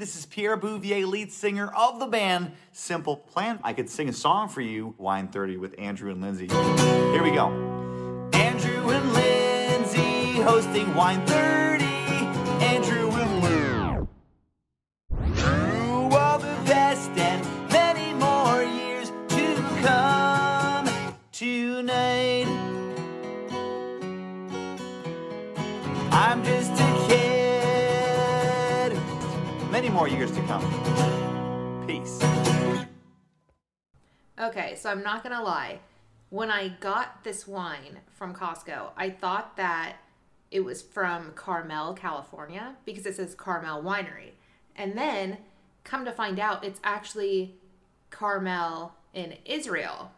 This is Pierre Bouvier, lead singer of the band Simple Plan. I could sing a song for you, Wine 30, with Andrew and Lindsay. Here we go. Andrew and Lindsay hosting Wine 30. More years to come. Peace. Okay, so I'm not gonna lie. When I got this wine from Costco, I thought that it was from Carmel, California, because it says Carmel Winery. And then come to find out it's actually Carmel in Israel.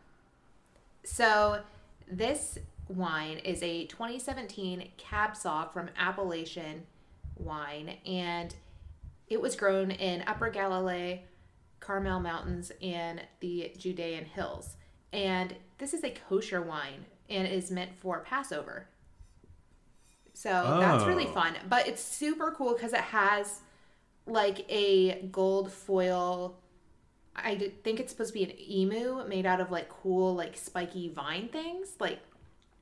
So this wine is a 2017 Cab Sauv from Appellation Wine, and it was grown in Upper Galilee, Carmel Mountains, and the Judean Hills. And this is a kosher wine and is meant for Passover. So that's really Oh. fun. But it's super cool because it has like a gold foil. I think it's supposed to be an emu made out of like cool, like spiky vine things, like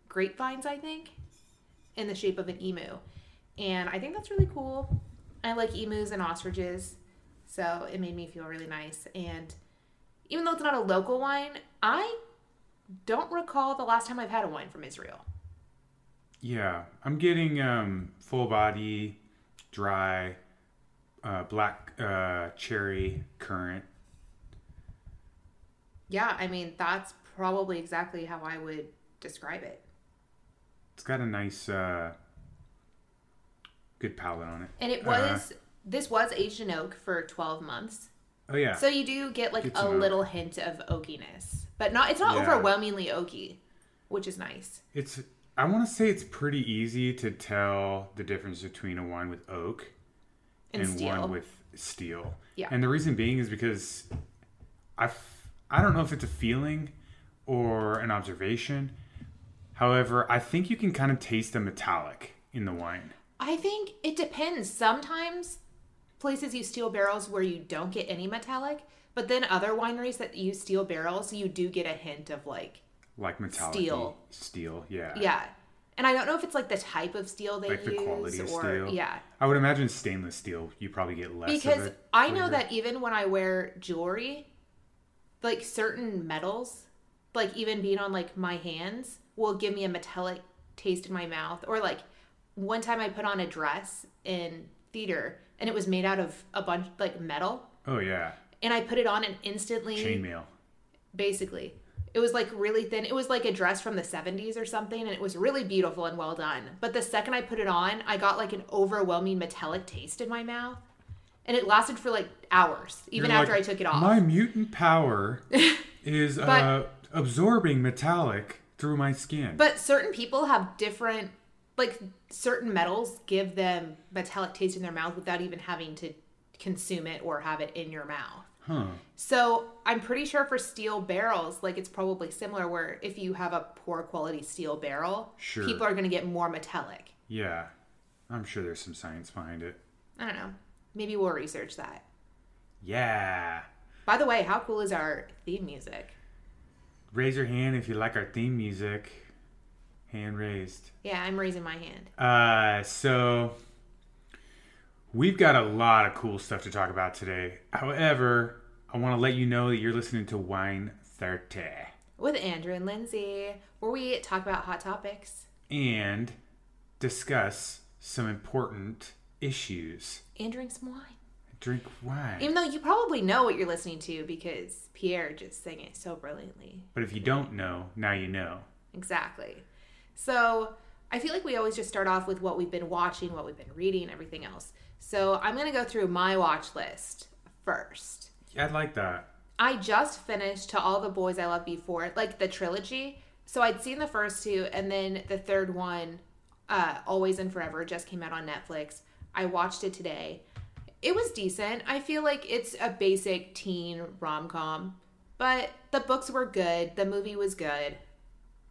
grapevines, I think, in the shape of an emu. And I think that's really cool. I like emus and ostriches, so it made me feel really nice. And even though it's not a local wine, I don't recall the last time I've had a wine from Israel. Yeah, I'm getting um, full body, dry, uh, black uh, cherry currant. Yeah, I mean, that's probably exactly how I would describe it. It's got a nice, uh, good palate on it. And it Uh, was, this was aged in oak for 12 months. oh yeah, So you do get like a some oak. little hint of oakiness, but not, it's not Yeah. overwhelmingly oaky, which is nice. it's. I want to say it's pretty easy to tell the difference between a wine with oak And and steel. one with steel. Yeah. And the reason being is because I I don't know if it's a feeling or an observation. However, I think you can kind of taste the metallic in the wine. I think it depends. Sometimes places use steel barrels where you don't get any metallic, but then other wineries that use steel barrels, you do get a hint of like, Like metallic Steel. steel, yeah. yeah. And I don't know if it's like the type of steel they Like the use quality of or steel. yeah. I would imagine stainless steel. You probably get less of Because I know flavor. that even when I wear jewelry, like certain metals, like even being on like my hands, will give me a metallic taste in my mouth. Or like one time I put on a dress in theater and it was made out of a bunch like metal, Oh yeah, and I put it on and instantly, chainmail. basically, it was like really thin. It was like a dress from the 70s or something, and it was really beautiful and well done. But the second I put it on, I got like an overwhelming metallic taste in my mouth. And it lasted for like hours, even You're after like, I took it off. My mutant power is uh, absorbing metallic through my skin. But certain people have different, like certain metals give them metallic taste in their mouth without even having to consume it or have it in your mouth. huh? So I'm pretty sure for steel barrels, like it's probably similar. Where if you have a poor quality steel barrel, Sure. people are going to get more metallic. Yeah, I'm sure there's some science behind it. I don't know. Maybe we'll research that. Yeah. By the way, how cool is our theme music? Raise your hand if you like our theme music. Hand raised. Yeah, I'm raising my hand. Uh, so we've got a lot of cool stuff to talk about today. However, I want to let you know that you're listening to Wine 30 With Andrew and Lindsay, where we talk about hot topics and discuss some important issues. and drink some wine. Drink wine. Even though you probably know what you're listening to because Pierre just sang it so brilliantly. But if you don't know, now you know. Exactly. So I feel like we always just start off with what we've been watching, what we've been reading, everything else. So I'm going to go through my watch list first. Yeah, I'd like that. I just finished To All the Boys I Loved Before, like the trilogy. So I'd seen the first two, and then the third one, uh, Always and Forever, just came out on Netflix. I watched it today. It was decent. I feel like it's a basic teen rom com, but the books were good. The movie was good.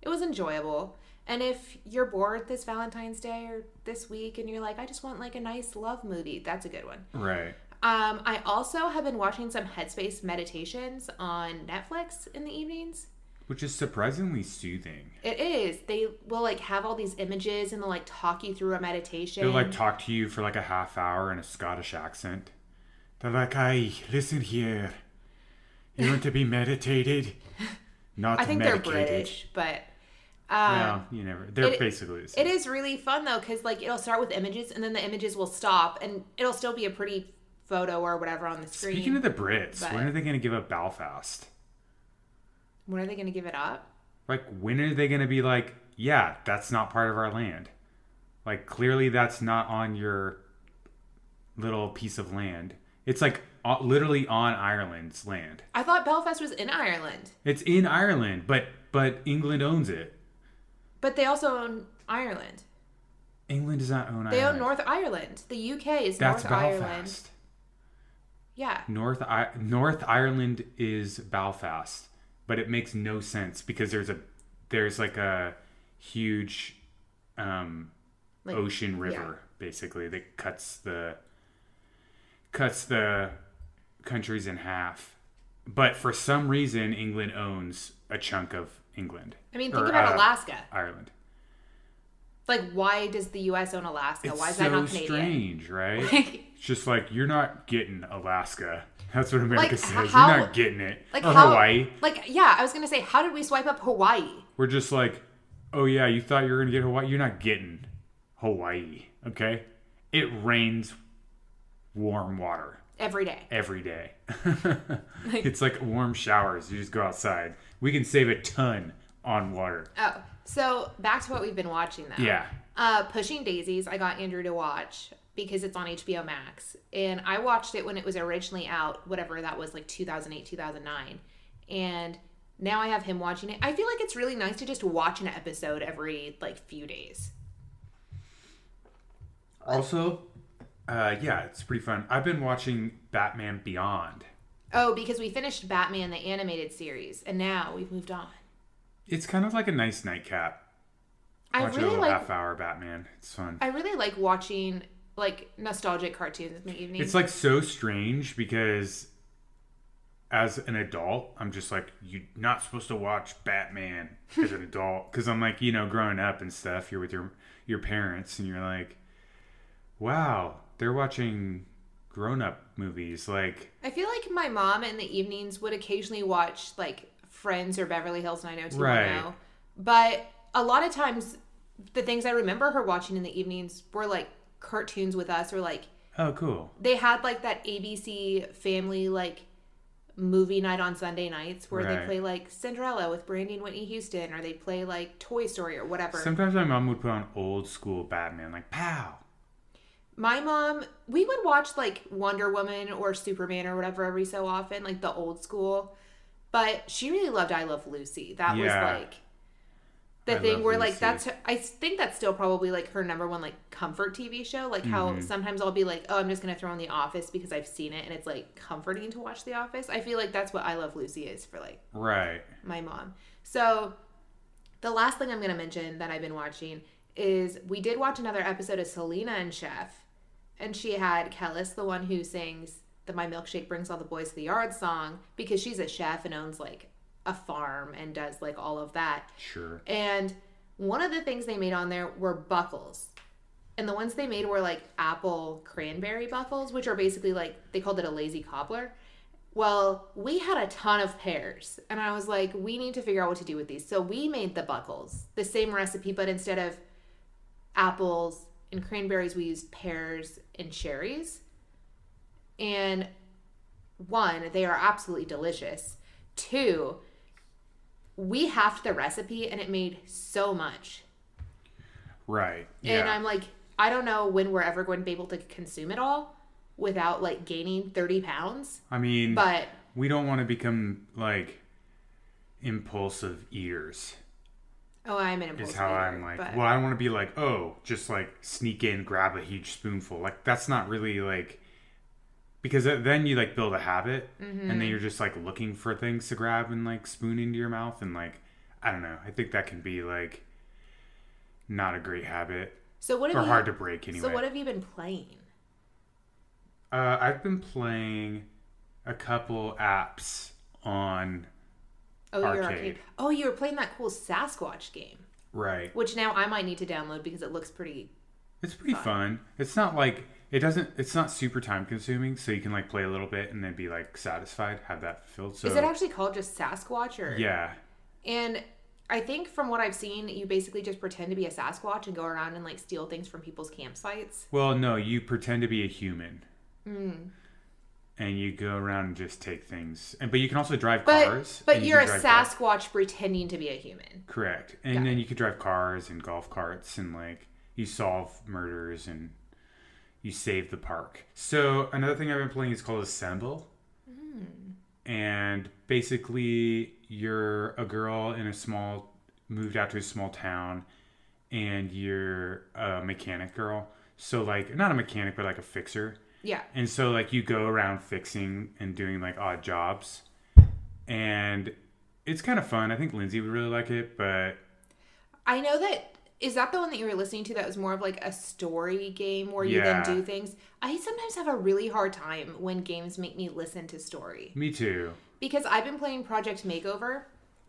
It was enjoyable. And if you're bored this Valentine's Day or this week and you're like, I just want like a nice love movie, that's a good one. Right. Um, I also have been watching some Headspace meditations on Netflix in the evenings. Which is surprisingly soothing. It is. They will like have all these images and they'll like talk you through a meditation. They'll like talk to you for like a half hour in a Scottish accent. They're like, I listen here. You want to be meditated, not I think medicated." they're British, but um, Well, you never. They're it- basically the it is really fun though because like it'll start with images and then the images will stop and it'll still be a pretty photo or whatever on the screen. Speaking of the Brits, but- when are they going to give up Belfast? when are they going to give it up? Like, when are they going to be like, yeah, that's not part of our land? Like, clearly that's not on your little piece of land. It's like uh, literally on Ireland's land. I thought Belfast was in Ireland, It's in Ireland, but but England owns it. But they also own Ireland. England does not own Ireland. They own North Ireland. The UK is That's North Ireland. Belfast. Yeah. North I- North Ireland is Belfast, but it makes no sense because there's a there's like a huge um, Like, ocean river basically that cuts the cuts the countries in half. But for some reason, England owns a chunk of England. I mean, think Or, about uh, Alaska. Ireland. Like, why does the U.S. own Alaska? It's why is so that not Canadian? strange, right? Like, It's just like you're not getting Alaska. That's what America Like, says. how- you're not getting it. like or how? Hawaii. Like, yeah, I was gonna say, how did we swipe up Hawaii We're just like, oh yeah, you thought you were gonna get Hawaii. You're not getting Hawaii. Okay, it rains warm water every day? every day. it's like warm showers. You just go outside. We can save a ton on water. Oh, so back to what we've been watching though. Yeah. Uh, Pushing Daisies, I got Andrew to watch because it's on HBO Max. And I watched it when it was originally out, whatever that was, like 2008, 2009. And now I have him watching it. I feel like it's really nice to just watch an episode every like few days. Also, uh, yeah, it's pretty fun. I've been watching Batman Beyond. Oh, because we finished Batman the animated series and now we've moved on. It's kind of like a nice nightcap. I Watch a really little like half hour Batman. It's fun. I really like watching like nostalgic cartoons in the evening. It's like so strange because as an adult, I'm just like, you're not supposed to watch Batman as an adult. Because I'm like, you know, growing up and stuff, you're with your your parents and you're like, wow, they're watching grown up movies. Like, I feel like my mom in the evenings would occasionally watch like Friends or Beverly Hills 90210. Right. But a lot of times, the things I remember her watching in the evenings were like cartoons with us, or like oh, cool. they had like that ABC family like movie night on Sunday nights where they play like Cinderella with Brandy and Whitney Houston, or they play like Toy Story or whatever. Sometimes my mom would put on old school Batman, like, pow. My mom, we would watch like Wonder Woman or Superman or whatever every so often, like the old school. But she really loved I Love Lucy. That Yeah. was like the I thing where like that's her, I think that's still probably like her number one like comfort TV show. Like how Mm-hmm. sometimes I'll be like, oh, I'm just gonna throw on The Office because I've seen it and it's like comforting to watch The Office. I feel like that's what I Love Lucy is for like Right. my mom. So the last thing I'm going to mention that I've been watching is we did watch another episode of Selena and Chef, and she had Kelis, the one who sings the "My Milkshake Brings All the Boys to the Yard" song, because she's a chef and owns like a farm and does like all of that. Sure. And one of the things they made on there were buckles. And the ones they made were like apple cranberry buckles, which are basically like they called it a lazy cobbler. Well, we had a ton of pears, and I was like, we need to figure out what to do with these. So we made the buckles, the same recipe, but instead of apples and cranberries, we used pears and cherries. And one, they are absolutely delicious. Two, we halved the recipe and it made so much. Right. And Yeah. I'm like, I don't know when we're ever going to be able to consume it all without like gaining 30 pounds. I mean, But we don't want to become like impulsive eaters. Oh, I'm an impulsive is how I'm like. but- Well, I don't want to be like, oh, just like sneak in, grab a huge spoonful. Like that's not really like because then you like build a habit, and Mm-hmm. then you're just like looking for things to grab and like spoon into your mouth, and like I don't know. I think that can be like not a great habit so what have or you, hard to break anyway. So what have you been playing? Uh, I've been playing a couple apps on Oh, your Arcade. arcade. Oh, you were playing that cool Sasquatch game, right. which now I might need to download because it looks pretty. It's pretty fun. It's not like it doesn't. It's not super time consuming, so you can like play a little bit and then be like satisfied, have that fulfilled. So Is it actually called just Sasquatch or? yeah, And I think from what I've seen, you basically just pretend to be a Sasquatch and go around and like steal things from people's campsites. Well, no, you pretend to be a human. Hmm. And you go around and just take things. And but you can also drive But cars. but and you you're a can drive. Sasquatch pretending to be a human. Correct. And Got then you could drive cars and golf carts and like you solve murders and you save the park. So another thing I've been playing is called Assemble. Hmm. And basically you're a girl in a small moved out to a small town and you're a mechanic girl. So like not a mechanic but like a fixer. Yeah. And so like you go around fixing and doing like odd jobs. And it's kind of fun. I think Lindsay would really like it, but I know that is that the one that you were listening to that was more of like a story game where you Yeah. then do things. I sometimes have a really hard time when games make me listen to story. me too. because I've been playing Project Makeover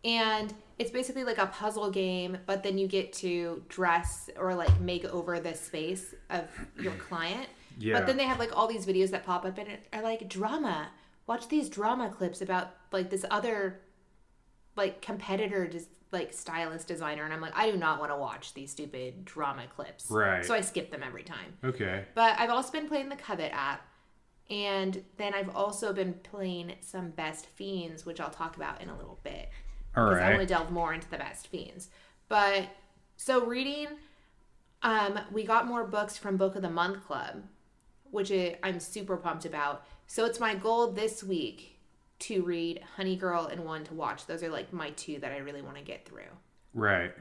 and it's basically like a puzzle game, but then you get to dress or like make over the space of your client. Yeah. But then they have like all these videos that pop up and are like drama. Watch these drama clips about like this other like competitor just like stylist designer and I'm like I do not want to watch these stupid drama clips. Right. So I skip them every time. Okay. But I've also been playing the Covet app. And then I've also been playing some Best Fiends, which I'll talk about in a little bit. All Because I want right. to delve more into the Best Fiends. But so reading, um, we got more books from Book of the Month Club, which I'm super pumped about. So it's my goal this week to read Honey Girl and One to Watch. Those are like my two that I really want to get through. Right.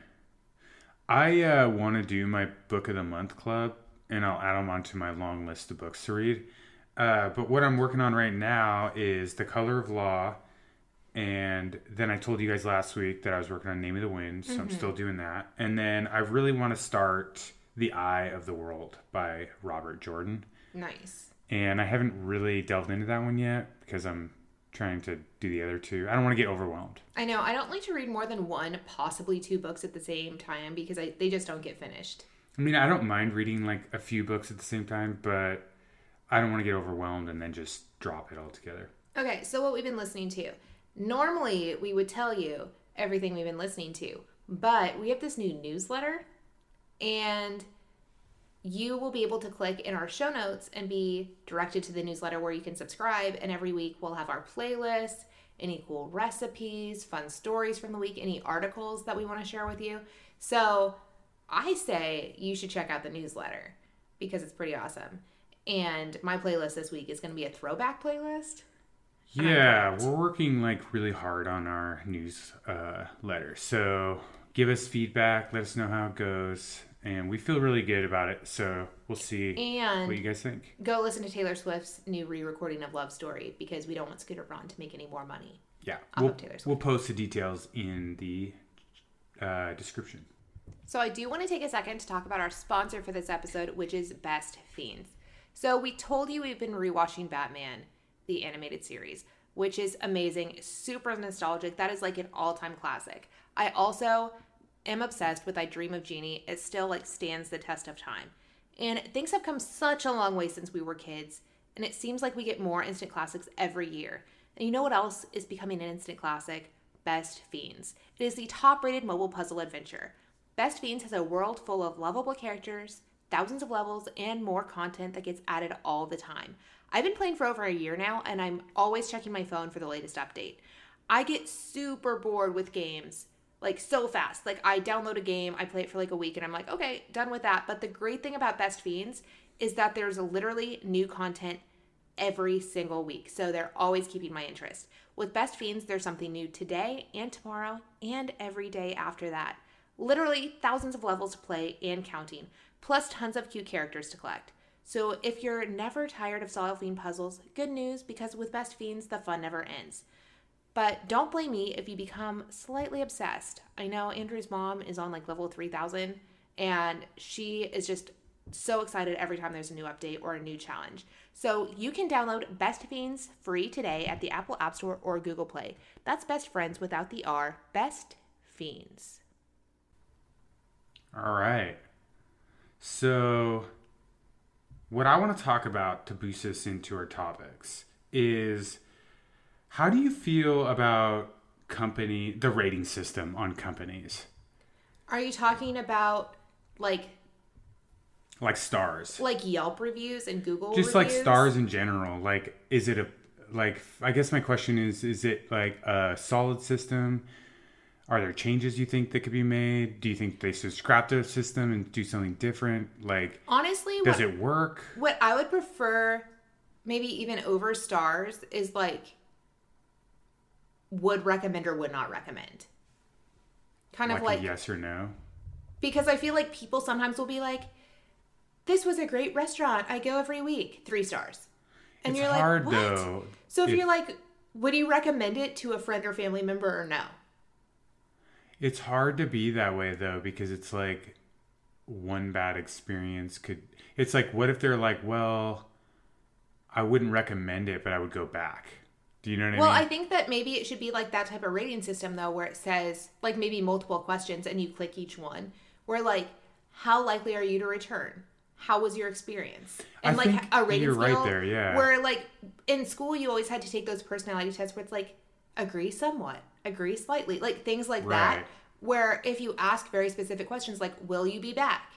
I uh, want to do my book of the month club, and I'll add them onto my long list of books to read. Uh, but what I'm working on right now is The Color of Law, and then I told you guys last week that I was working on Name of the Wind, so I'm still doing that. And then I really want to start The Eye of the World by Robert Jordan. Nice. And I haven't really delved into that one yet because I'm trying to do the other two. I don't want to get overwhelmed. I know. I don't like to read more than one, possibly two books at the same time because I, they just don't get finished. I mean, I don't mind reading like a few books at the same time, but I don't want to get overwhelmed and then just drop it altogether. Okay, so what we've been listening to. Normally, we would tell you everything we've been listening to, but we have this new newsletter, and you will be able to click in our show notes and be directed to the newsletter where you can subscribe. And every week, we'll have our playlist, any cool recipes, fun stories from the week, any articles that we want to share with you. So, I say you should check out the newsletter because it's pretty awesome. And my playlist this week is going to be a throwback playlist. Yeah, we're working like really hard on our news uh, letter. So give us feedback, let us know how it goes, and we feel really good about it. So we'll see And what you guys think. go listen to Taylor Swift's new re-recording of Love Story because we don't want Scooter Braun to make any more money. Yeah, we'll, of Taylor Swift. we'll post the details in the uh, description. So I do want to take a second to talk about our sponsor for this episode, which is Best Fiends. So we told you we've been rewatching Batman, the animated series, which is amazing, super nostalgic. That is like an all-time classic. I also am obsessed with I Dream of Jeannie. It still like stands the test of time. And things have come such a long way since we were kids, and it seems like we get more instant classics every year. And you know what else is becoming an instant classic? Best Fiends. It is the top rated mobile puzzle adventure. Best Fiends has a world full of lovable characters, thousands of levels, and more content that gets added all the time. I've been playing for over a year now, and I'm always checking my phone for the latest update. I get super bored with games like so fast. Like I download a game, I play it for like a week, and I'm like, okay, done with that. But the great thing about Best Fiends is that there's literally new content every single week. So they're always keeping my interest. With Best Fiends, there's something new today and tomorrow and every day after that. Literally thousands of levels to play and counting, plus tons of cute characters to collect. So if you're never tired of solving puzzles, good news because with Best Fiends, the fun never ends. But don't blame me if you become slightly obsessed. I know Andrew's mom is on like level 3000 and she is just so excited every time there's a new update or a new challenge. So you can download Best Fiends free today at the Apple App Store or Google Play. That's Best Friends without the R. Best Fiends. All right. So, what I want to talk about to boost us into our topics is how do you feel about company, the rating system on companies? Are you talking about like Like stars. like Yelp reviews and Google Just like stars in general. Like, is it a, like, I guess my question is, is it like a solid system? Are there changes you think that could be made? Do you think they should scrap the system and do something different? Like, Honestly, does what, it work? what I would prefer, maybe even over stars, is like would recommend or would not recommend. Kind Like, of like yes or no? because I feel like people sometimes will be like, "This was a great restaurant. I go every week. Three stars." And it's you're hard like, "What?" though. So if, if- you're like, would you recommend it to a friend or family member or no? It's hard to be that way though because it's like one bad experience could. It's like what if they're like, well, I wouldn't recommend it, but I would go back. Do you know what Well, I I think that maybe it should be like that type of rating system though, where it says like maybe multiple questions and you click each one. Where like, how likely are you to return? How was your experience? And I like a rating you're right scale there, yeah. Where like in school you always had to take those personality tests where it's like agree somewhat, agree slightly, like things like that. Where if you ask very specific questions like, will you be back?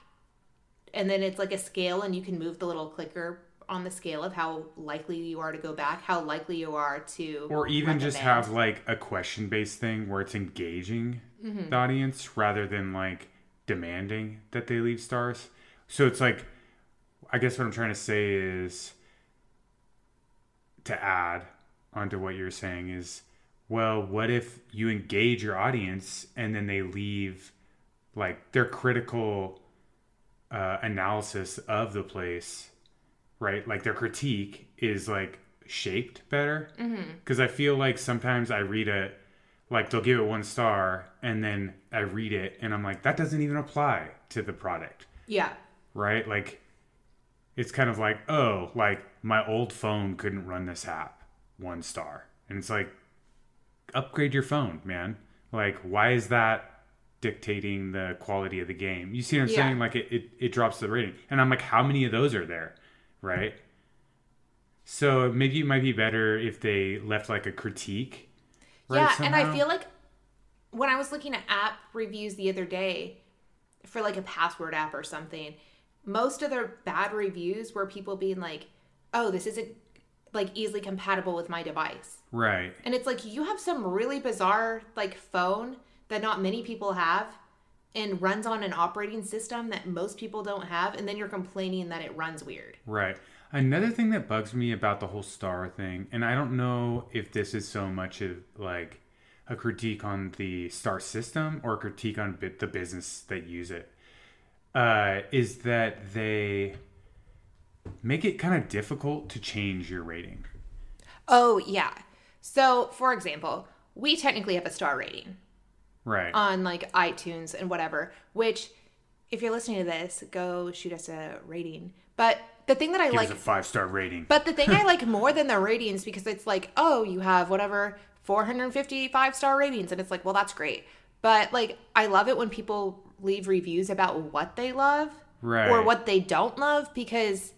And then it's like a scale and you can move the little clicker on the scale of how likely you are to go back, how likely you are to or even just have like a question based thing where it's engaging Mm-hmm. the audience rather than like demanding that they leave stars. So it's like, I guess what I'm trying to say is to add onto what you're saying is, well, what if you engage your audience and then they leave like their critical uh, analysis of the place, right? Like their critique is like shaped better. Mm-hmm. Because I feel like sometimes I read it, like they'll give it one star and then I read it and I'm like, that doesn't even apply to the product, Yeah. right? Like it's kind of like, oh, like my old phone couldn't run this app, one star. And it's like, upgrade your phone, man. Like, why is that dictating the quality of the game? You see what I'm Yeah. saying? Like, it, it, it drops the rating. And I'm like, how many of those are there? Right? So maybe it might be better if they left like a critique. right, yeah, and I feel like when I was looking at app reviews the other day for like a password app or something, most of their bad reviews were people being like, "Oh, this isn't like easily compatible with my device." Right. And it's like you have some really bizarre like phone that not many people have and runs on an operating system that most people don't have and then you're complaining that it runs weird. Right. Another thing that bugs me about the whole star thing, and I don't know if this is so much of like a critique on the star system or a critique on bit the business that use it, uh, is that they make it kind of difficult to change your rating. Oh, yeah. So, for example, we technically have a star rating. Right. on like iTunes and whatever, which if you're listening to this, go shoot us a rating. But the thing that I Give like a five star rating. but the thing I like more than the ratings because it's like, oh, you have whatever 455 star ratings and it's like, well, that's great. But like I love it when people leave reviews about what they love right. or what they don't love because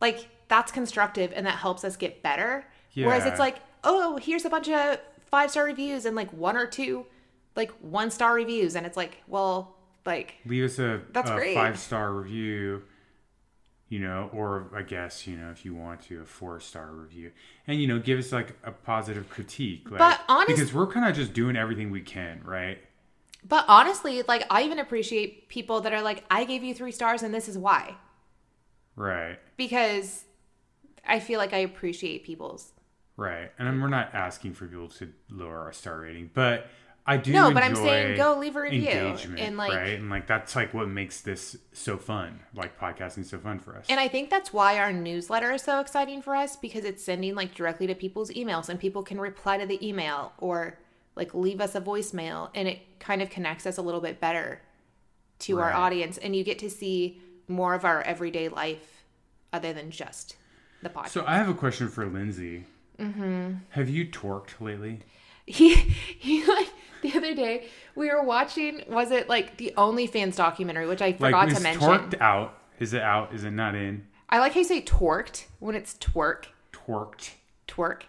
like that's constructive and that helps us get better. Whereas it's like, oh, here's a bunch of five star reviews and like one or two like one star reviews and it's like, well, like Leave us a, That's a great. five star review, you know, or I guess, you know, if you want to, a four star review. And, you know, give us like a positive critique. Like, But honest- Because we're kind of just doing everything we can, right? But honestly, like I even appreciate people that are like, I gave you three stars and this is why. Right. Because I feel like I appreciate people's. Right. And we're not asking for people to lower our star rating, but I do. No, but I'm saying go leave a review and, like- right? And like that's like what makes this so fun, like podcasting so fun for us. And I think that's why our newsletter is so exciting for us because it's sending like directly to people's emails and people can reply to the email or like leave us a voicemail and it kind of connects us a little bit better to our audience and you get to see more of our everyday life other than just the podcast. So I have a question for Lindsay. Mm-hmm. Have you torqued lately? he he like the other day we were watching was it like the OnlyFans documentary, which I Like forgot when to mention. torqued out, is it out? Is it not in? I like how you say torqued when it's twerk. Torqued. Twerk.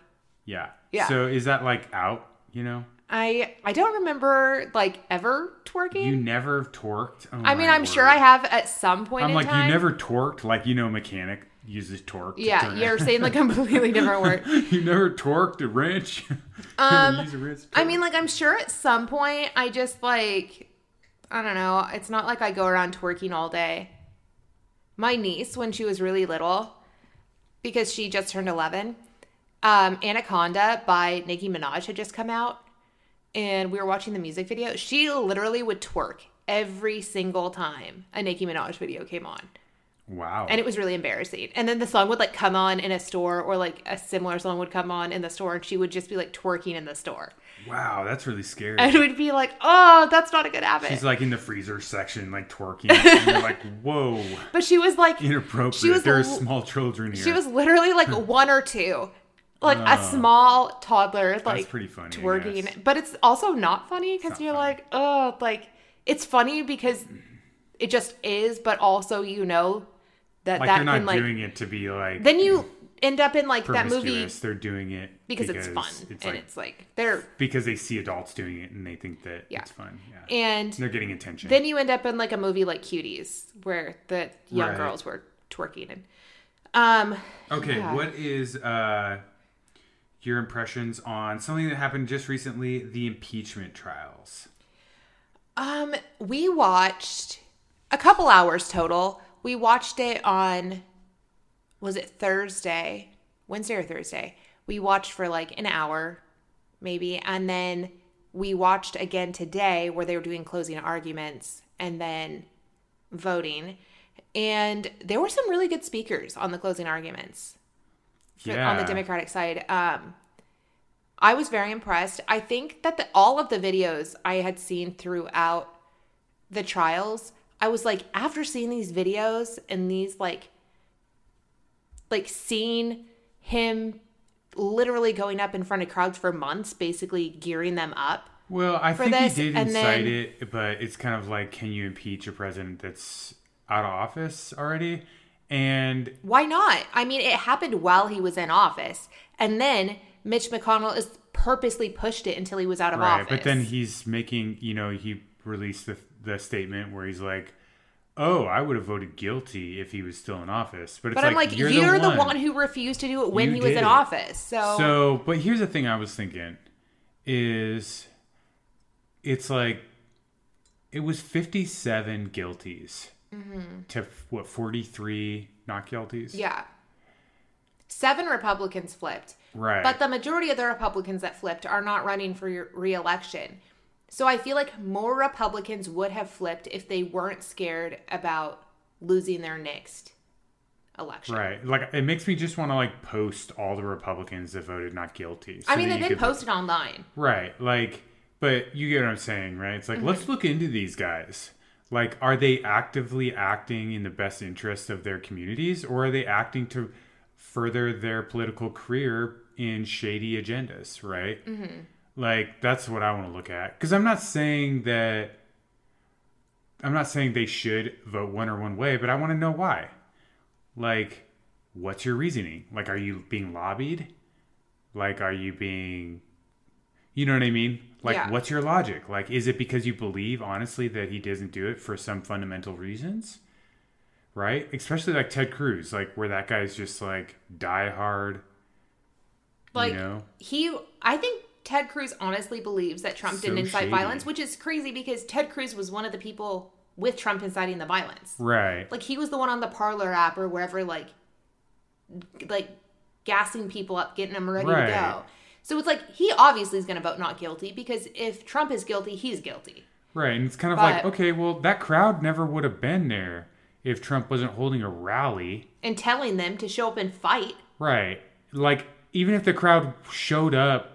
Yeah. Yeah. So is that like out? You know, I I don't remember like ever twerking. you never torqued. Oh I mean, I'm sure. I have at some point I'm like time. you never torqued, like you know, mechanic uses torque. to Yeah, you're saying like completely different word. you never torqued a wrench. Um, a wrench I mean, like I'm sure at some point I just like I don't know. It's not like I go around twerking all day. My niece, when she was really little, because she just turned 11, um, Anaconda by Nicki Minaj had just come out, and we were watching the music video. She literally would twerk every single time a Nicki Minaj video came on. Wow. And it was really embarrassing. And then the song would like come on in a store, or like a similar song would come on in the store, and she would just be like twerking in the store. wow, that's really scary. And it would be like, oh, that's not a good habit. She's like in the freezer section, like twerking. and you're like, whoa, but she was like, inappropriate. She was there are small children here. she was literally like one or two, like a oh. small toddler, like pretty funny, twerking. But it's also not funny because you're funny. like, oh, like it's funny because it just is, but also you know that like that they're not can like doing it to be like then you end up in like that movie. They're doing it because, it's fun It's and like it's like they're because they see adults doing it and they think that Yeah. it's fun. Yeah. and they're getting attention. then you end up in like a movie like Cuties where the young Right. girls were twerking and um okay, yeah. what is uh your impressions on something that happened just recently, the impeachment trials? um we watched a couple hours total. We watched it on was it Thursday? Wednesday or Thursday. We watched for like an hour maybe and then we watched again today where they were doing closing arguments and then voting. And there were some really good speakers on the closing arguments. for- on the Democratic side. Um, I was very impressed. I think that the, all of the videos I had seen throughout the trials, I was like, after seeing these videos and these like, like seeing him literally going up in front of crowds for months, basically gearing them up. Well, I for think this, he did incite then- it, but it's kind of like, can you impeach a president that's out of office already? And Why not? I mean, it happened while he was in office, and then Mitch McConnell is purposely pushed it until he was out of right, office. but then he's making, you know, he released the the statement where he's like, "Oh, I would have voted guilty if he was still in office." But it's But I'm like, you're, you're, the, the, one. who refused to do it when You he was in it. office. So, So, but here's the thing I was thinking is it's like it was 57 guilties mm-hmm. to what 43 not guilties. yeah. Seven Republicans flipped. Right. But the majority of the Republicans that flipped are not running for re-election. So I feel like more Republicans would have flipped if they weren't scared about losing their next election. Right. Like it makes me just want to like post all the Republicans that voted not guilty. so I mean, they did post it online. Right. Like, but you get what I'm saying, right? It's like, Mm-hmm. let's look into these guys. Like, are they actively acting in the best interest of their communities or are they acting to further their political career in shady agendas, right? Mm-hmm. Like, that's what I want to look at. Because I'm not saying that, I'm not saying they should vote one or one way, but I want to know why. Like, what's your reasoning? Like, are you being lobbied? Like, are you being you know what I mean? Like, Yeah. what's your logic? Like, is it because you believe honestly that he doesn't do it for some fundamental reasons? Right? Especially like Ted Cruz, like where that guy's just like die hard. Like you know? he, I think Ted Cruz honestly believes that Trump didn't incite shady. violence, which is crazy because Ted Cruz was one of the people with Trump inciting the violence. Right. Like he was the one on the Parler app or wherever, like, like gassing people up, getting them ready Right. to go. So it's like he obviously is going to vote not guilty because if Trump is guilty, he's guilty. Right. And it's kind of like, okay, well, that crowd never would have been there if Trump wasn't holding a rally. And telling them to show up and fight. Right. Like, even if the crowd showed up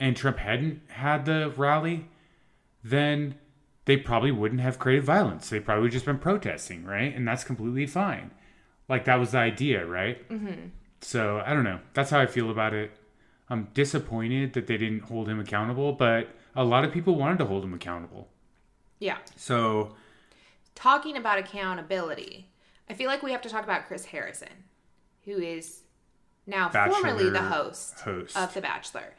and Trump hadn't had the rally, then they probably wouldn't have created violence. They probably would just been protesting, right? And that's completely fine. Like that was the idea, right? Mm-hmm. So I don't know. That's how I feel about it. I'm disappointed that they didn't hold him accountable, but a lot of people wanted to hold him accountable. Yeah. So Talking about accountability, I feel like we have to talk about Chris Harrison, who is now formerly the host, host. of The Bachelor.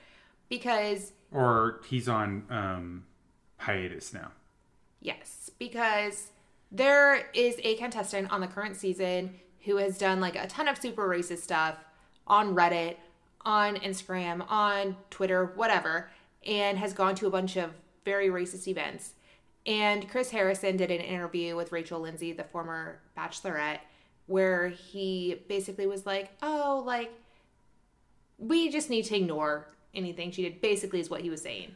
Because, or he's on um, hiatus now. yes, because there is a contestant on the current season who has done like a ton of super racist stuff on Reddit, on Instagram, on Twitter, whatever, and has gone to a bunch of very racist events. And Chris Harrison did an interview with Rachel Lindsay, the former bachelorette, where he basically was like, oh, like, we just need to ignore anything she did, basically, is what he was saying.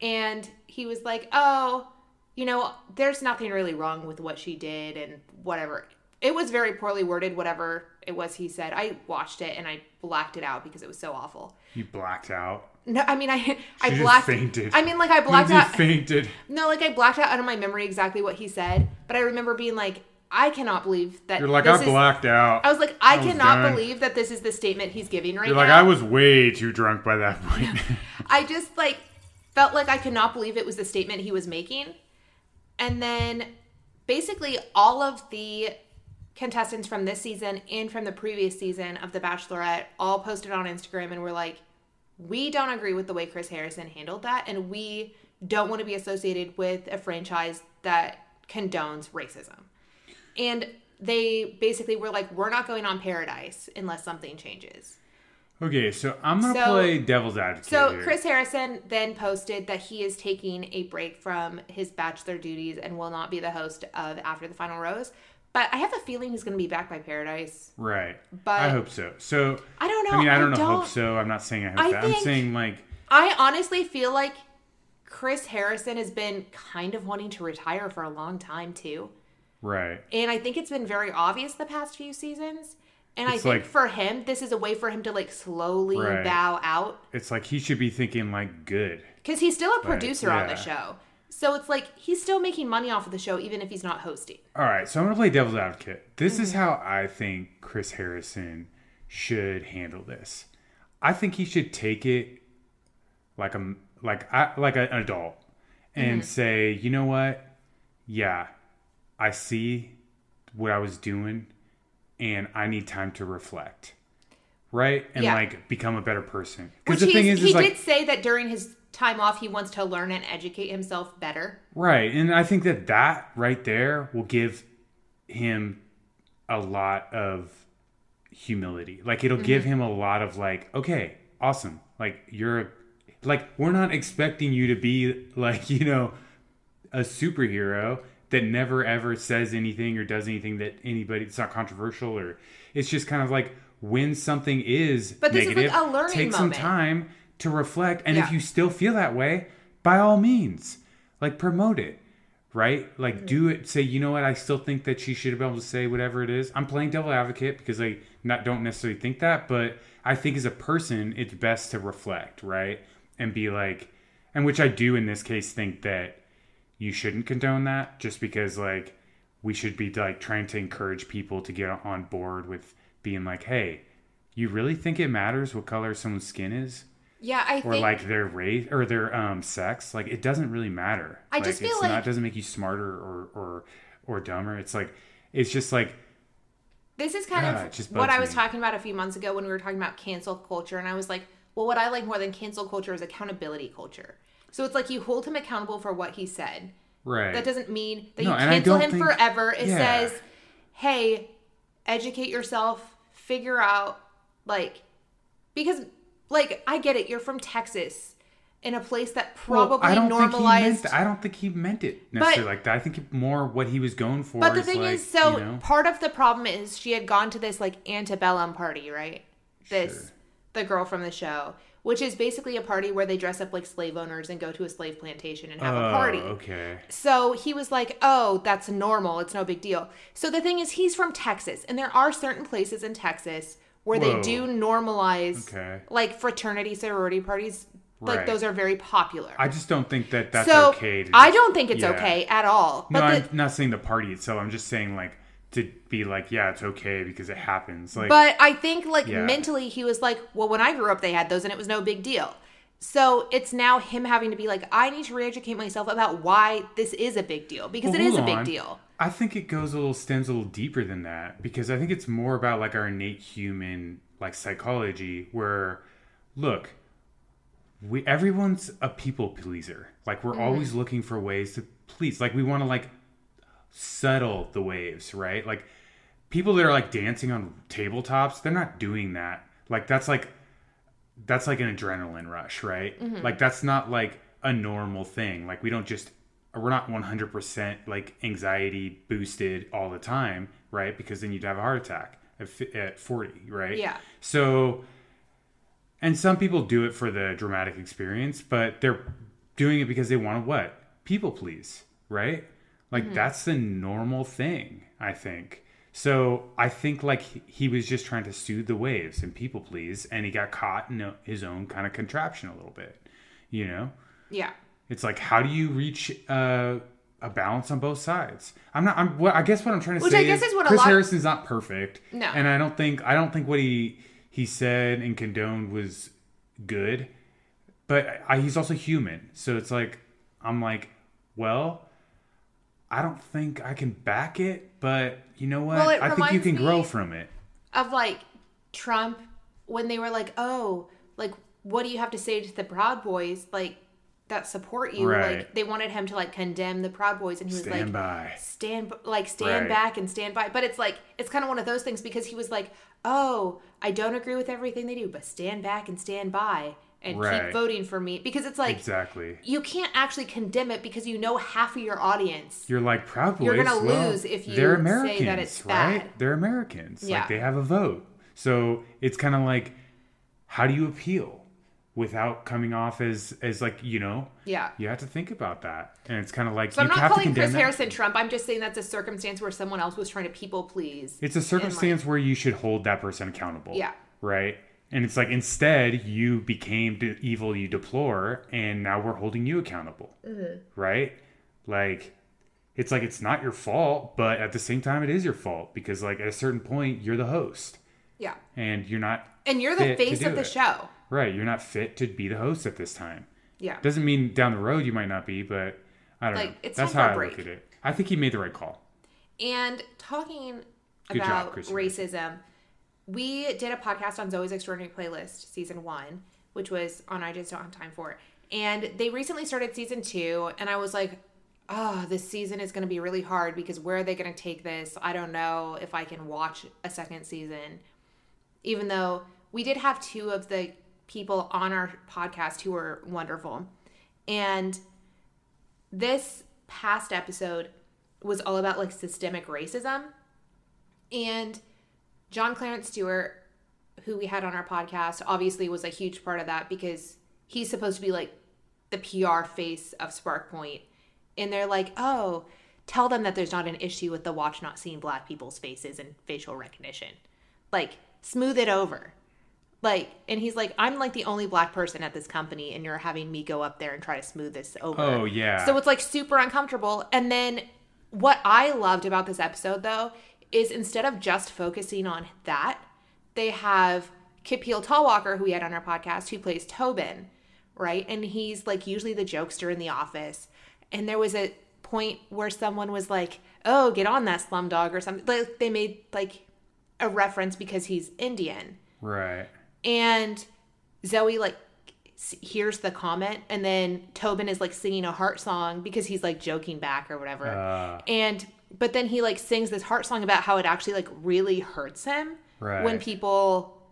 And he was like, oh, you know, there's nothing really wrong with what she did and whatever. It was very poorly worded, whatever it was he said. I watched it and I blacked it out because it was so awful. You blacked out. No, I mean I I She just blacked fainted. I mean like I blacked Lindsay out fainted. No, like I blacked out out of my memory exactly what he said, but I remember being like I cannot believe that You're like, this I is- blacked out. I was like I, was cannot believe that this is the statement he's giving right You're now. like, I was way too drunk by that point. I just like felt like I could not believe it was the statement he was making. And then basically all of the contestants from this season and from the previous season of The Bachelorette all posted on Instagram and were like, we don't agree with the way Chris Harrison handled that, and we don't want to be associated with a franchise that condones racism. And they basically were like, we're not going on Paradise unless something changes. okay, so I'm gonna So- play devil's advocate. So here. Chris Harrison then posted that he is taking a break from his bachelor duties and will not be the host of After the Final Rose. But I have a feeling he's going to be back by Paradise. right? but- I hope so. So I don't know. I mean, I I don't know. don't- Hope so. I'm not saying I hope I that. I'm saying like, I honestly feel like Chris Harrison has been kind of wanting to retire for a long time too. Right? And I think it's been very obvious the past few seasons. And I think like- for him, this is a way for him to like slowly Right. bow out It's like he should be thinking like, good. because he's still a producer on the show. So it's like he's still making money off of the show even if he's not hosting. All right, so I'm gonna play devil's advocate. This Mm-hmm. is how I think Chris Harrison should handle this. I think he should take it like a like I, like an adult and Mm-hmm. say, you know what? Yeah, I see what I was doing, and I need time to reflect, right? And Yeah. like become a better person. Because the thing is, is he like did say that during his time off, he wants to learn and educate himself better. Right. And I think that that right there will give him a lot of humility. Like it'll mm-hmm. give him a lot of like, okay, awesome. Like you're like we're not expecting you to be like, you know, a superhero that never ever says anything or does anything that anybody it's not controversial or it's just kind of like when something is But this is like negative, a learning take some time to reflect and Yeah. if you still feel that way by all means like promote it right like Mm-hmm. do it say you know what i still think that she should be able to say whatever it is i'm playing devil advocate because i not don't necessarily think that but i think as a person it's best to reflect right and be like and which i do in this case think that you shouldn't condone that just because like we should be like trying to encourage people to get on board with being like hey you really think it matters what color someone's skin is Yeah, I think or think like their race or their um sex like it doesn't really matter I just like, feel it's like- not it doesn't make you smarter or or or dumber it's like it's just like this is kind Yeah, of just what I was me. talking about a few months ago when we were talking about cancel culture, and I was like, well, what I like more than cancel culture is accountability culture. So it's like you hold him accountable for what he said. right That doesn't mean that No, you cancel him think- forever. It Yeah. says, hey, educate yourself, figure out, like, because, like, I get it. You're from Texas, in a place that Well, probably I don't think he meant normalized. I don't think he meant it necessarily like that. I think more what he was going for. But the is thing like, is, so you know, part of the problem is she had gone to this like antebellum party, right? This Sure. the girl from the show, which is basically a party where they dress up like slave owners and go to a slave plantation and have oh, a party. okay. So he was like, "Oh, that's normal. It's no big deal." So the thing is, he's from Texas, and there are certain places in Texas where they do normalize Okay. like fraternity sorority parties Like Right. those are very popular. I just don't think that that's so okay. To I don't think it's yeah. okay at all. No, But I'm not saying the party itself. I'm just saying like to be like, yeah, it's okay because it happens. Like, But I think like Yeah. mentally he was like, well, when I grew up they had those and it was no big deal. So it's now him having to be like, I need to re-educate myself about why this is a big deal because Well, it is a big on. deal. I think it goes a little stems a little deeper than that because I think it's more about like our innate human like psychology where look we everyone's a people pleaser like we're mm-hmm. always looking for ways to please like we want to like settle the waves right? Like people that are like dancing on tabletops they're not doing that. Like that's like that's like an adrenaline rush right? Mm-hmm. Like that's not like a normal thing. Like we don't just we're not 100% like anxiety boosted all the time right? Because then you'd have a heart attack at, at 40 right? Yeah. so and some people do it for the dramatic experience but they're doing it because they want to what? People please right like that's the normal thing i think so i think like he, was just trying to soothe the waves and people please and he got caught in his own kind of contraption a little bit you know Yeah. it's like how do you reach uh, a balance on both sides? I'm not. I'm. What I guess what I'm trying to Which say I guess is, is what Chris Harrison's not perfect. No. and I don't think I don't think what he he said and condoned was good, but I, he's also human. So it's like I'm like, well, I don't think I can back it, but you know what? Well, I think you can grow from it. Of like Trump when they were like, "Oh, like what do you have to say to the Proud Boys like that support you?" Right. Like they wanted him to like condemn the Proud Boys and he was like, Stand like by. stand like stand Right. back and stand by but it's like it's kind of one of those things because he was like oh i don't agree with everything they do but stand back and stand by and Right. keep voting for me because it's like Exactly. you can't actually condemn it because you know half of your audience You're like Proud Boys. You're gonna well, lose if you they're say that it's right? bad. They're Americans. Yeah. Like they have a vote. So it's kind of like, how do you appeal without coming off as as like you know? yeah You have to think about that, and it's kind of like so you i'm not calling chris that. harrison trump i'm just saying that's a circumstance where someone else was trying to people please It's a circumstance where you should hold that person accountable. Yeah. Right. And it's like instead you became the evil you deplore, and now we're holding you accountable. Mm-hmm. Right. Like it's like it's not your fault, but at the same time it is your fault because like at a certain point you're the host yeah and you're not and you're the face of the it. show right. You're not fit to be the host at this time. yeah Doesn't mean down the road you might not be, but I don't Like, know. it's That's how I look at it. I think he made the right call. And talking Good about Chrissy. racism, we did a podcast on Zoey's Extraordinary Playlist, season one, which was on I Just Don't Have Time For It. And they recently started season two, and I was like, oh, this season is going to be really hard because where are they going to take this? I don't know if I can watch a second season. Even though we did have two of the people on our podcast who were wonderful. And this past episode was all about like systemic racism. And John Clarence Stewart, who we had on our podcast, obviously was a huge part of that because he's supposed to be like the PR face of SPRQ Point. And they're like, oh, tell them that there's not an issue with the watch not seeing black people's faces and facial recognition. Like, smooth it over. Like, and he's like, I'm like the only black person at this company, and you're having me go up there and try to smooth this over. Oh, yeah. So it's like super uncomfortable. And then what I loved about this episode though is instead of just focusing on that, they have Kapil Talwalkar, who we had on our podcast, who plays Tobin, right? And he's like usually the jokester in the office. And there was a point where someone was like, "Oh, get on that slumdog" or something. Like they made like a reference because he's Indian Right. and Zoey like hears the comment and then Tobin is like singing a heart song because he's like joking back or whatever. Uh. and but then he like sings this heart song about how it actually like really hurts him right. when people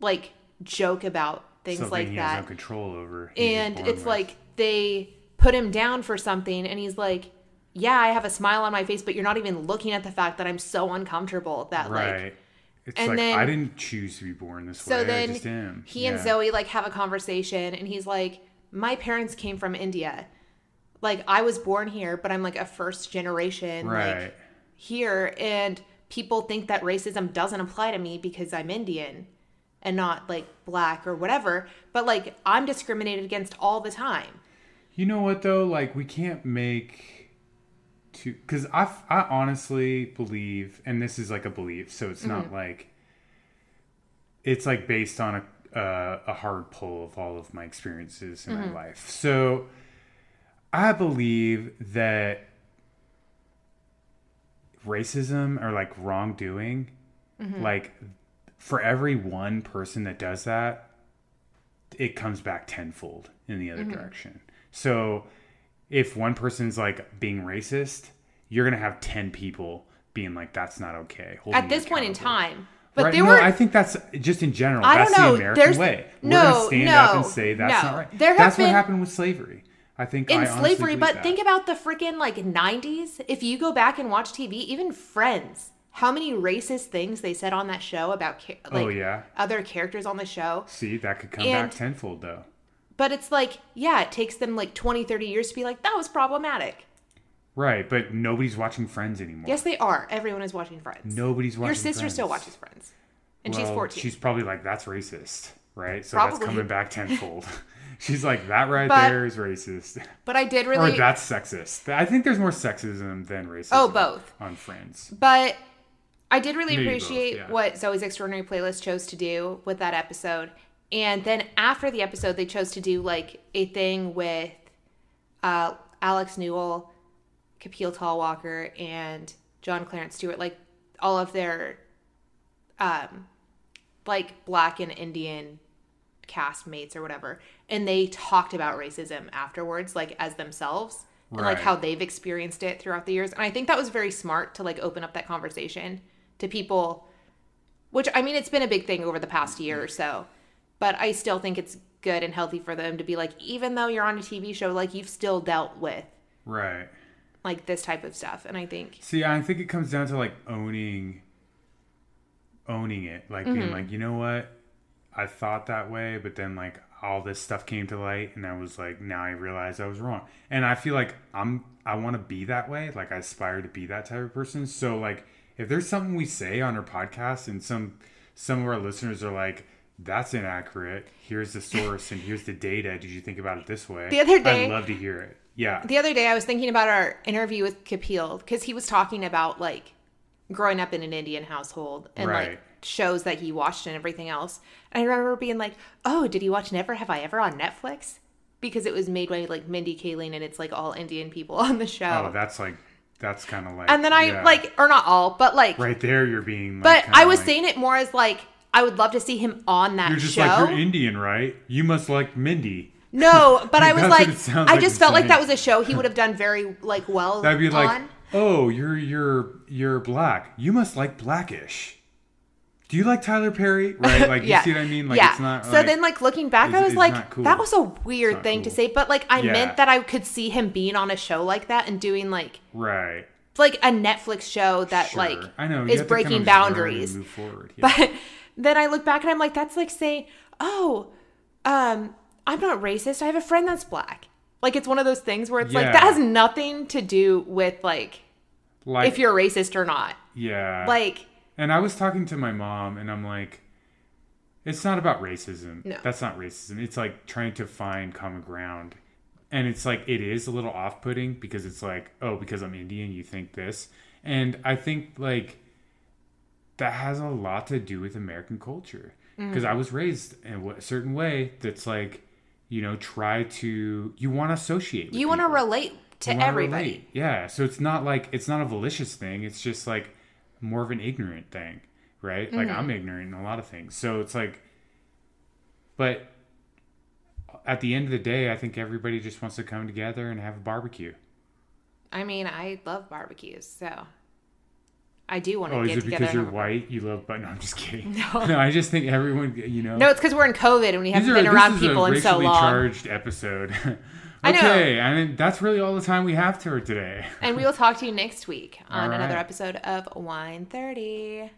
like joke about things Something like he that has no control over. He's and it's with. like they put him down for something and he's like yeah i have a smile on my face but you're not even looking at the fact that i'm so uncomfortable that right. like it's and like then- I didn't choose to be born this way. so then he and zoe like have a conversation and he's like my parents came from india like i was born here but i'm like a first generation Right. like here and people think that racism doesn't apply to me because i'm indian and not like black or whatever. But like I'm discriminated against all the time. You know what though? Like we can't make to because I I honestly believe, and this is like a belief, so it's not like it's like based on a uh, a hard pull of all of my experiences in my life. So I believe that racism or like wrongdoing, mm-hmm. like for every one person that does that, it comes back tenfold in the other mm-hmm. direction. So if one person's like being racist, you're gonna have ten people being like, "That's not okay." At this point in time. But right? there no, were I think that's just in general. I that's don't know. the American There's- way. We're no, gonna stand up and no, say that's no. not right. There that's been- what happened with slavery. I think in I slavery, but that. think about the freaking like 90s. If you go back and watch TV, even Friends, how many racist things they said on that show about oh, like oh yeah, other characters on the show. see that could come And- back tenfold though. But it's like, yeah, it takes them like 20, 30 years to be like, that was problematic. Right, but nobody's watching Friends anymore. Yes, they are. Everyone is watching Friends. Nobody's watching. Your sister Friends. still watches Friends. And she's Well, 14. 14. She's probably like, that's racist, right? So that's coming back tenfold. she's like, that right But- there is racist. but I did really. or that's sexist. I think there's more sexism than racism. Oh, both. On Friends. But I did really Maybe both, appreciate yeah. what Zoey's Extraordinary Playlist chose to do with that episode. And then after the episode, they chose to do like a thing with uh, Alex Newell, Kapil Talwalkar, and John Clarence Stewart, like all of their um, like black and Indian castmates or whatever. And they talked about racism afterwards, like as themselves. And like how they've experienced it throughout the years. And I think that was very smart to like open up that conversation to people, which I mean, it's been a big thing over the past year or so. But I still think it's good and healthy for them to be like, even though you're on a TV show, like you've still dealt with Right. like this type of stuff. And I think, See, I think it comes down to like owning owning it. Like Mm-hmm. being like, you know what? I thought that way, but then like all this stuff came to light and I was like, now I realize I was wrong. And I feel like I'm I want to be that way. Like I aspire to be that type of person. So like if there's something we say on our podcast and some some of our listeners are like that's inaccurate. Here's the source and here's the data. Did you think about it this way? The other day- I'd love to hear it. Yeah. the other day I was thinking about our interview with Kapil because he was talking about like growing up in an Indian household and like shows that he watched and everything else. And I remember being like, "Oh, did you watch Never Have I Ever on Netflix?" Because it was made by like Mindy Kaling and it's like all Indian people on the show. Oh, that's like that's kind of like and then I yeah. like, or not all, but like, right there you're being like, but I was like- saying it more as like I would love to see him on that you're just show. like you're Indian, right? You must like Mindy. no, but I was like, I just felt like that was a show he would have done very like well That'd be like, on. Oh, you're you're you're black. You must like black-ish. Do you like Tyler Perry? Right? Like yeah. you see what I mean? Like yeah. it's not. so like- then, like looking back, I was like, cool. that was a weird thing to say. But like, I Yeah. meant that I could see him being on a show like that and doing like right. like a Netflix show that Sure. like I know is to kind breaking of just learn and boundaries. Move forward. Yeah. But then I look back and I'm like, that's like saying, oh, um, I'm not racist. I have a friend that's black. Like it's one of those things where it's like that has nothing to do with like like if you're racist or not. yeah. Like And I was talking to my mom, and I'm like, it's not about racism. No. That's not racism. It's like trying to find common ground. And it's like, it is a little off putting because it's like, oh, because I'm Indian, you think this. And I think, like, that has a lot to do with American culture. Mm. Because I was raised in a certain way that's like, you know, try to, you want to associate with you want to relate to everybody. relate. Yeah. So it's not like it's not a malicious thing. It's just like more of an ignorant thing, right? Like Mm-hmm. I'm ignorant in a lot of things. So it's like, but at the end of the day, I think everybody just wants to come together and have a barbecue. I mean, I love barbecues, so I do want to get together. Oh, is it because you're white? You love, but no, I'm just kidding. No. no, I just think everyone, you know. No, it's because we're in COVID and we haven't are- been around people in so long. charged episode. I know. okay, I mean that's really all the time we have for today. And we will talk to you next week on All another episode of Wine 30.